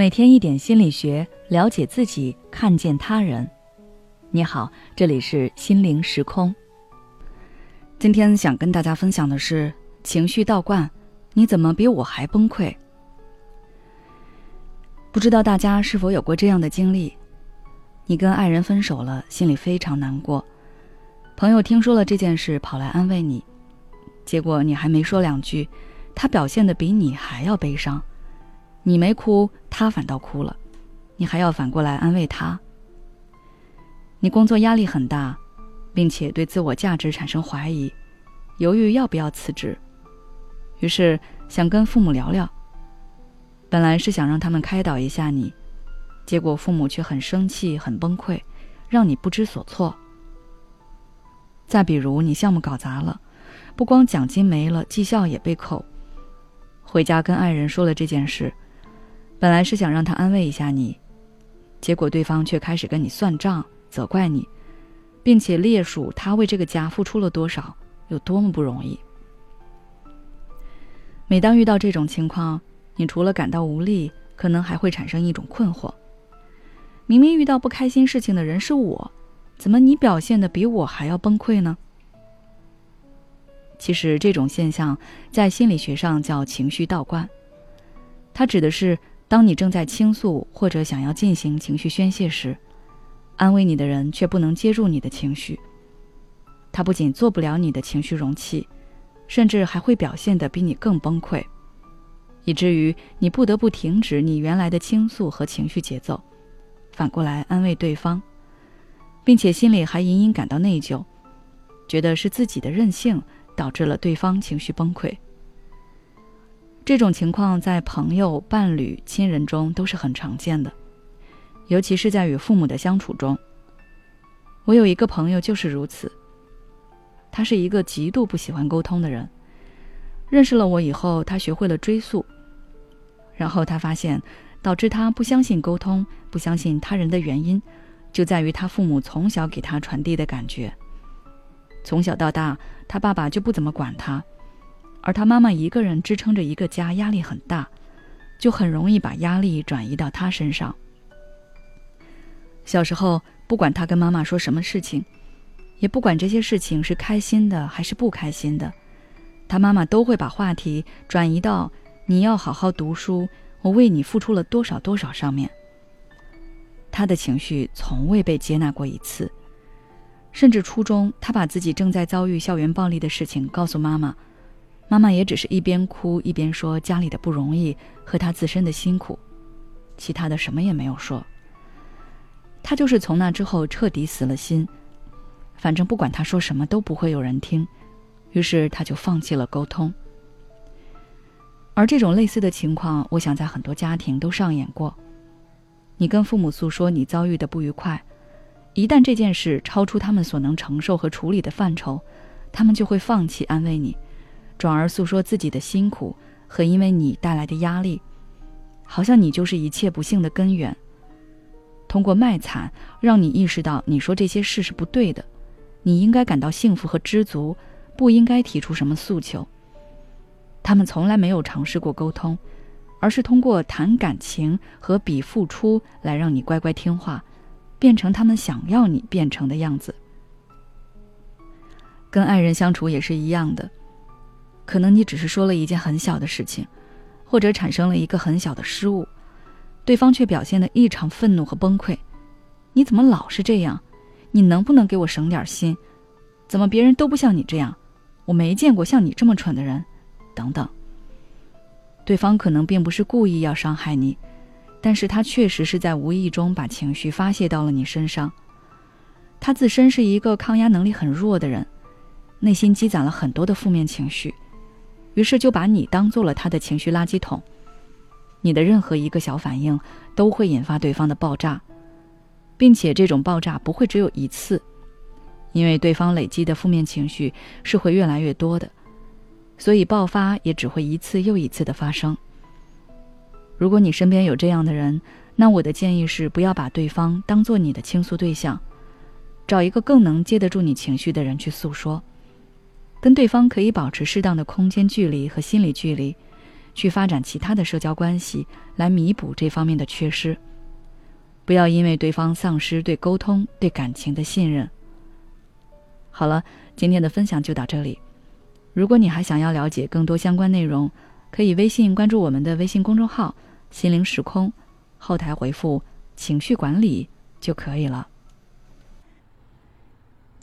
每天一点心理学，了解自己，看见他人。你好，这里是心灵时空。今天想跟大家分享的是情绪倒灌，你怎么比我还崩溃？不知道大家是否有过这样的经历？你跟爱人分手了，心里非常难过。朋友听说了这件事，跑来安慰你，结果你还没说两句，他表现的比你还要悲伤。你没哭，他反倒哭了，你还要反过来安慰他。你工作压力很大，并且对自我价值产生怀疑，犹豫要不要辞职，于是想跟父母聊聊。本来是想让他们开导一下你，结果父母却很生气、很崩溃，让你不知所措。再比如，你项目搞砸了，不光奖金没了，绩效也被扣，回家跟爱人说了这件事。本来是想让他安慰一下你，结果对方却开始跟你算账、责怪你，并且列数他为这个家付出了多少，有多么不容易。每当遇到这种情况，你除了感到无力，可能还会产生一种困惑：明明遇到不开心事情的人是我，怎么你表现的比我还要崩溃呢？其实这种现象在心理学上叫情绪倒灌，它指的是。当你正在倾诉或者想要进行情绪宣泄时，安慰你的人却不能接住你的情绪。他不仅做不了你的情绪容器，甚至还会表现得比你更崩溃，以至于你不得不停止你原来的倾诉和情绪节奏，反过来安慰对方，并且心里还隐隐感到内疚，觉得是自己的任性导致了对方情绪崩溃。这种情况在朋友、伴侣、亲人中都是很常见的，尤其是在与父母的相处中。我有一个朋友就是如此。他是一个极度不喜欢沟通的人。认识了我以后，他学会了追溯。然后他发现，导致他不相信沟通、不相信他人的原因，就在于他父母从小给他传递的感觉。从小到大，他爸爸就不怎么管他。而他妈妈一个人支撑着一个家，压力很大，就很容易把压力转移到他身上。小时候，不管他跟妈妈说什么事情，也不管这些事情是开心的还是不开心的，他妈妈都会把话题转移到“你要好好读书，我为你付出了多少多少”上面。他的情绪从未被接纳过一次，甚至初中，他把自己正在遭遇校园暴力的事情告诉妈妈。妈妈也只是一边哭一边说家里的不容易和她自身的辛苦，其他的什么也没有说。她就是从那之后彻底死了心，反正不管她说什么都不会有人听，于是她就放弃了沟通。而这种类似的情况，我想在很多家庭都上演过。你跟父母诉说你遭遇的不愉快，一旦这件事超出他们所能承受和处理的范畴，他们就会放弃安慰你。转而诉说自己的辛苦和因为你带来的压力，好像你就是一切不幸的根源。通过卖惨，让你意识到你说这些事是不对的，你应该感到幸福和知足，不应该提出什么诉求。他们从来没有尝试过沟通，而是通过谈感情和比付出来让你乖乖听话，变成他们想要你变成的样子。跟爱人相处也是一样的。可能你只是说了一件很小的事情，或者产生了一个很小的失误，对方却表现得异常愤怒和崩溃。你怎么老是这样？你能不能给我省点心？怎么别人都不像你这样？我没见过像你这么蠢的人，等等。对方可能并不是故意要伤害你，但是他确实是在无意中把情绪发泄到了你身上。他自身是一个抗压能力很弱的人，内心积攒了很多的负面情绪。于是就把你当做了他的情绪垃圾桶，你的任何一个小反应都会引发对方的爆炸，并且这种爆炸不会只有一次，因为对方累积的负面情绪是会越来越多的，所以爆发也只会一次又一次的发生。如果你身边有这样的人，那我的建议是不要把对方当做你的倾诉对象，找一个更能接得住你情绪的人去诉说。跟对方可以保持适当的空间距离和心理距离，去发展其他的社交关系，来弥补这方面的缺失。不要因为对方丧失对沟通、对感情的信任。好了，今天的分享就到这里。如果你还想要了解更多相关内容，可以微信关注我们的微信公众号“心灵时空”，后台回复“情绪管理”就可以了。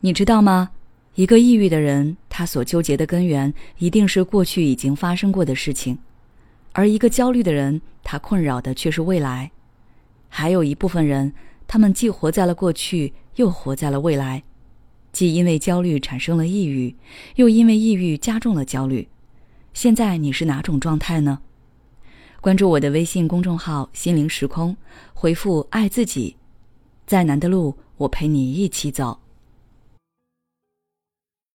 你知道吗？一个抑郁的人，他所纠结的根源一定是过去已经发生过的事情；而一个焦虑的人，他困扰的却是未来。还有一部分人，他们既活在了过去，又活在了未来，既因为焦虑产生了抑郁，又因为抑郁加重了焦虑。现在你是哪种状态呢？关注我的微信公众号“心灵时空”，回复“爱自己”，再难的路，我陪你一起走。